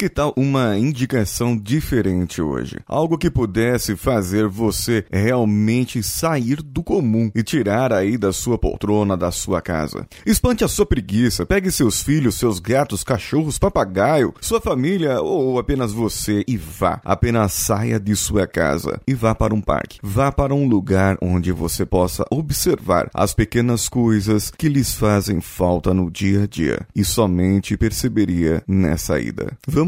Que tal uma indicação diferente hoje? Algo que pudesse fazer você realmente sair do comum e tirar aí da sua poltrona, da sua casa. Espante a sua preguiça, pegue seus filhos, seus gatos, cachorros, papagaio, sua família ou apenas você e vá. Apenas saia de sua casa e vá para um parque. Vá para um lugar onde você possa observar as pequenas coisas que lhes fazem falta no dia a dia e somente perceberia nessa ida. Vamos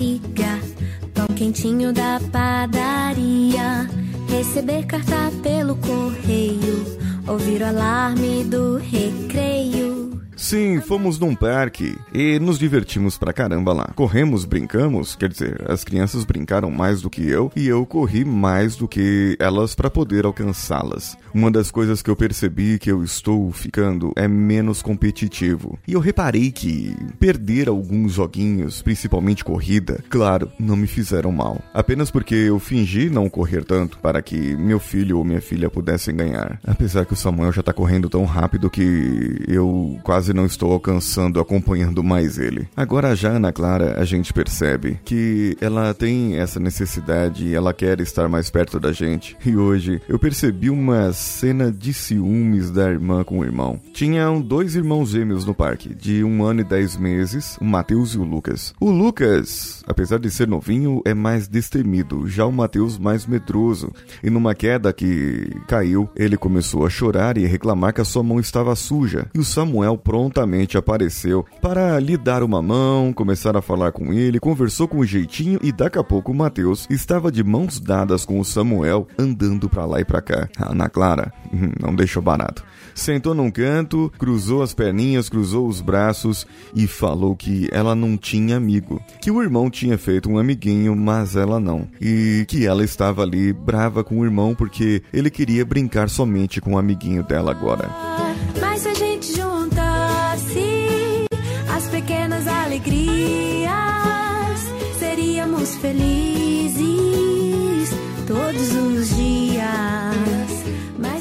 Barriga, pão quentinho da padaria, receber carta pelo correio, ouvir o alarme do recreio. Sim, fomos num parque e nos divertimos pra caramba lá. Corremos, brincamos, quer dizer, as crianças brincaram mais do que eu e eu corri mais do que elas para poder alcançá-las. Uma das coisas que eu percebi que eu estou ficando é menos competitivo. E eu reparei que perder alguns joguinhos, principalmente corrida, claro, não me fizeram mal. Apenas porque eu fingi não correr tanto para que meu filho ou minha filha pudessem ganhar. Apesar que o Samuel já tá correndo tão rápido que eu quase quase não estou alcançando, acompanhando mais ele. Agora já Ana Clara, a gente percebe que ela tem essa necessidade e ela quer estar mais perto da gente. E hoje eu percebi uma cena de ciúmes da irmã com o irmão. Tinham dois irmãos gêmeos no parque, de um ano e dez meses, o Matheus e o Lucas. O Lucas, apesar de ser novinho, é mais destemido, já o Matheus mais medroso. E numa queda que caiu, ele começou a chorar e reclamar que a sua mão estava suja. E o Samuel pronto prontamente apareceu para lhe dar uma mão, começar a falar com ele, conversou com um jeitinho e daqui a pouco o Mateus estava de mãos dadas com o Samuel andando para lá e para cá. A Ana Clara hum, não deixou barato. Sentou num canto, cruzou as perninhas, cruzou os braços e falou que ela não tinha amigo, que o irmão tinha feito um amiguinho, mas ela não, e que ela estava ali brava com o irmão porque ele queria brincar somente com o amiguinho dela agora. Mas todos os dias.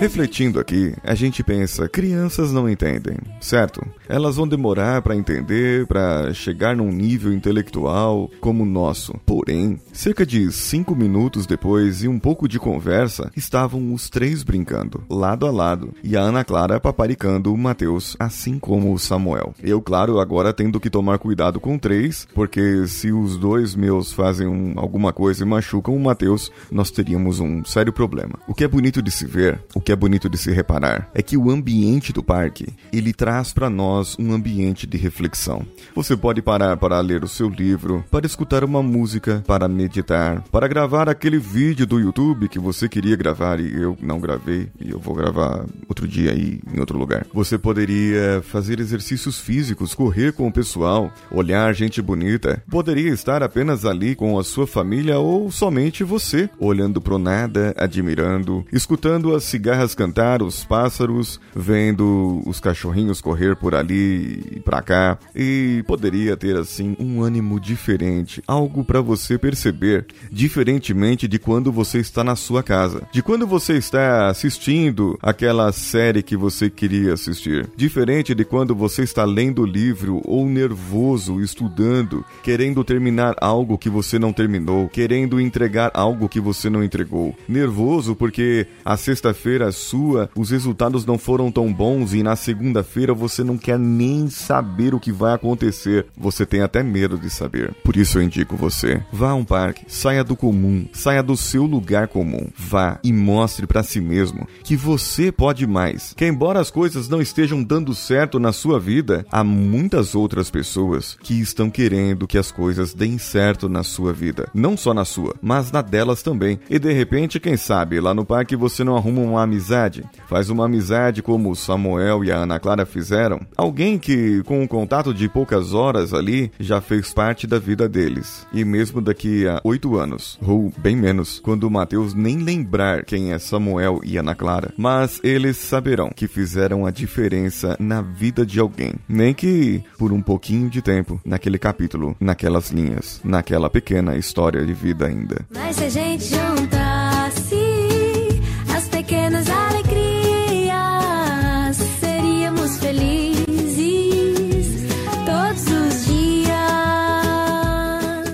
Refletindo aqui, a gente pensa, crianças não entendem, certo? Elas vão demorar para entender, para chegar num nível intelectual como o nosso. Porém, cerca de cinco minutos depois e um pouco de conversa, estavam os três brincando, lado a lado, e a Ana Clara paparicando o Mateus, assim como o Samuel. Eu, claro, agora tendo que tomar cuidado com três, porque se os dois meus fazem um, alguma coisa e machucam o Mateus, nós teríamos um sério problema. O que é bonito de se ver, o que que é bonito de se reparar é que o ambiente do parque, ele traz para nós um ambiente de reflexão. Você pode parar para ler o seu livro, para escutar uma música, para meditar, para gravar aquele vídeo do YouTube que você queria gravar e eu não gravei e eu vou gravar outro dia aí em outro lugar. Você poderia fazer exercícios físicos, correr com o pessoal, olhar gente bonita. Poderia estar apenas ali com a sua família ou somente você, olhando pro nada, admirando, escutando as cigarras guitarras cantar, os pássaros, vendo os cachorrinhos correr por ali e pra cá. E poderia ter assim um ânimo diferente, algo para você perceber, diferentemente de quando você está na sua casa, de quando você está assistindo aquela série que você queria assistir, diferente de quando você está lendo o livro ou nervoso estudando, querendo terminar algo que você não terminou, querendo entregar algo que você não entregou, nervoso porque a sexta-feira sua, os resultados não foram tão bons e na segunda-feira você não quer nem saber o que vai acontecer. Você tem até medo de saber. Por isso eu indico você: vá a um parque, saia do comum, saia do seu lugar comum. Vá e mostre para si mesmo que você pode mais. Que embora as coisas não estejam dando certo na sua vida, há muitas outras pessoas que estão querendo que as coisas deem certo na sua vida. Não só na sua, mas na delas também. E de repente, quem sabe, lá no parque você não arruma uma amizade amizade. Faz uma amizade como Samuel e a Ana Clara fizeram. Alguém que, com um contato de poucas horas ali, já fez parte da vida deles. E mesmo daqui a oito anos, ou bem menos, quando o Mateus nem lembrar quem é Samuel e Ana Clara, mas eles saberão que fizeram a diferença na vida de alguém. Nem que por um pouquinho de tempo, naquele capítulo, naquelas linhas, naquela pequena história de vida ainda. Mas se a gente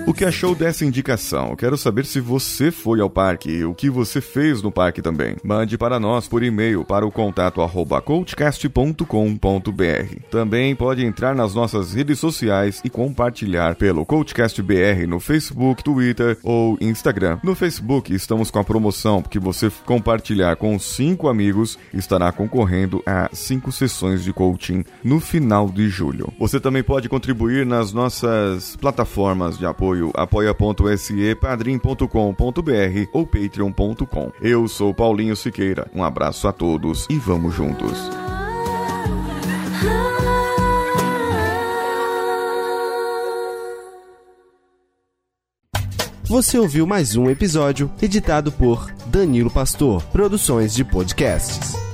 O que achou dessa indicação? Quero saber se você foi ao parque e o que você fez no parque também. Mande para nós por e-mail para o contato arroba coachcast.com.br. Também pode entrar nas nossas redes sociais e compartilhar pelo Coachcast BR no Facebook, Twitter ou Instagram. No Facebook estamos com a promoção que você compartilhar com cinco amigos estará concorrendo a cinco sessões de coaching no final de julho. Você também pode contribuir nas nossas plataformas de apoio apoia.se, padrim.com.br ou patreon.com. Eu sou Paulinho Siqueira. Um abraço a todos e vamos juntos. Você ouviu mais um episódio editado por Danilo Pastor, Produções de Podcasts.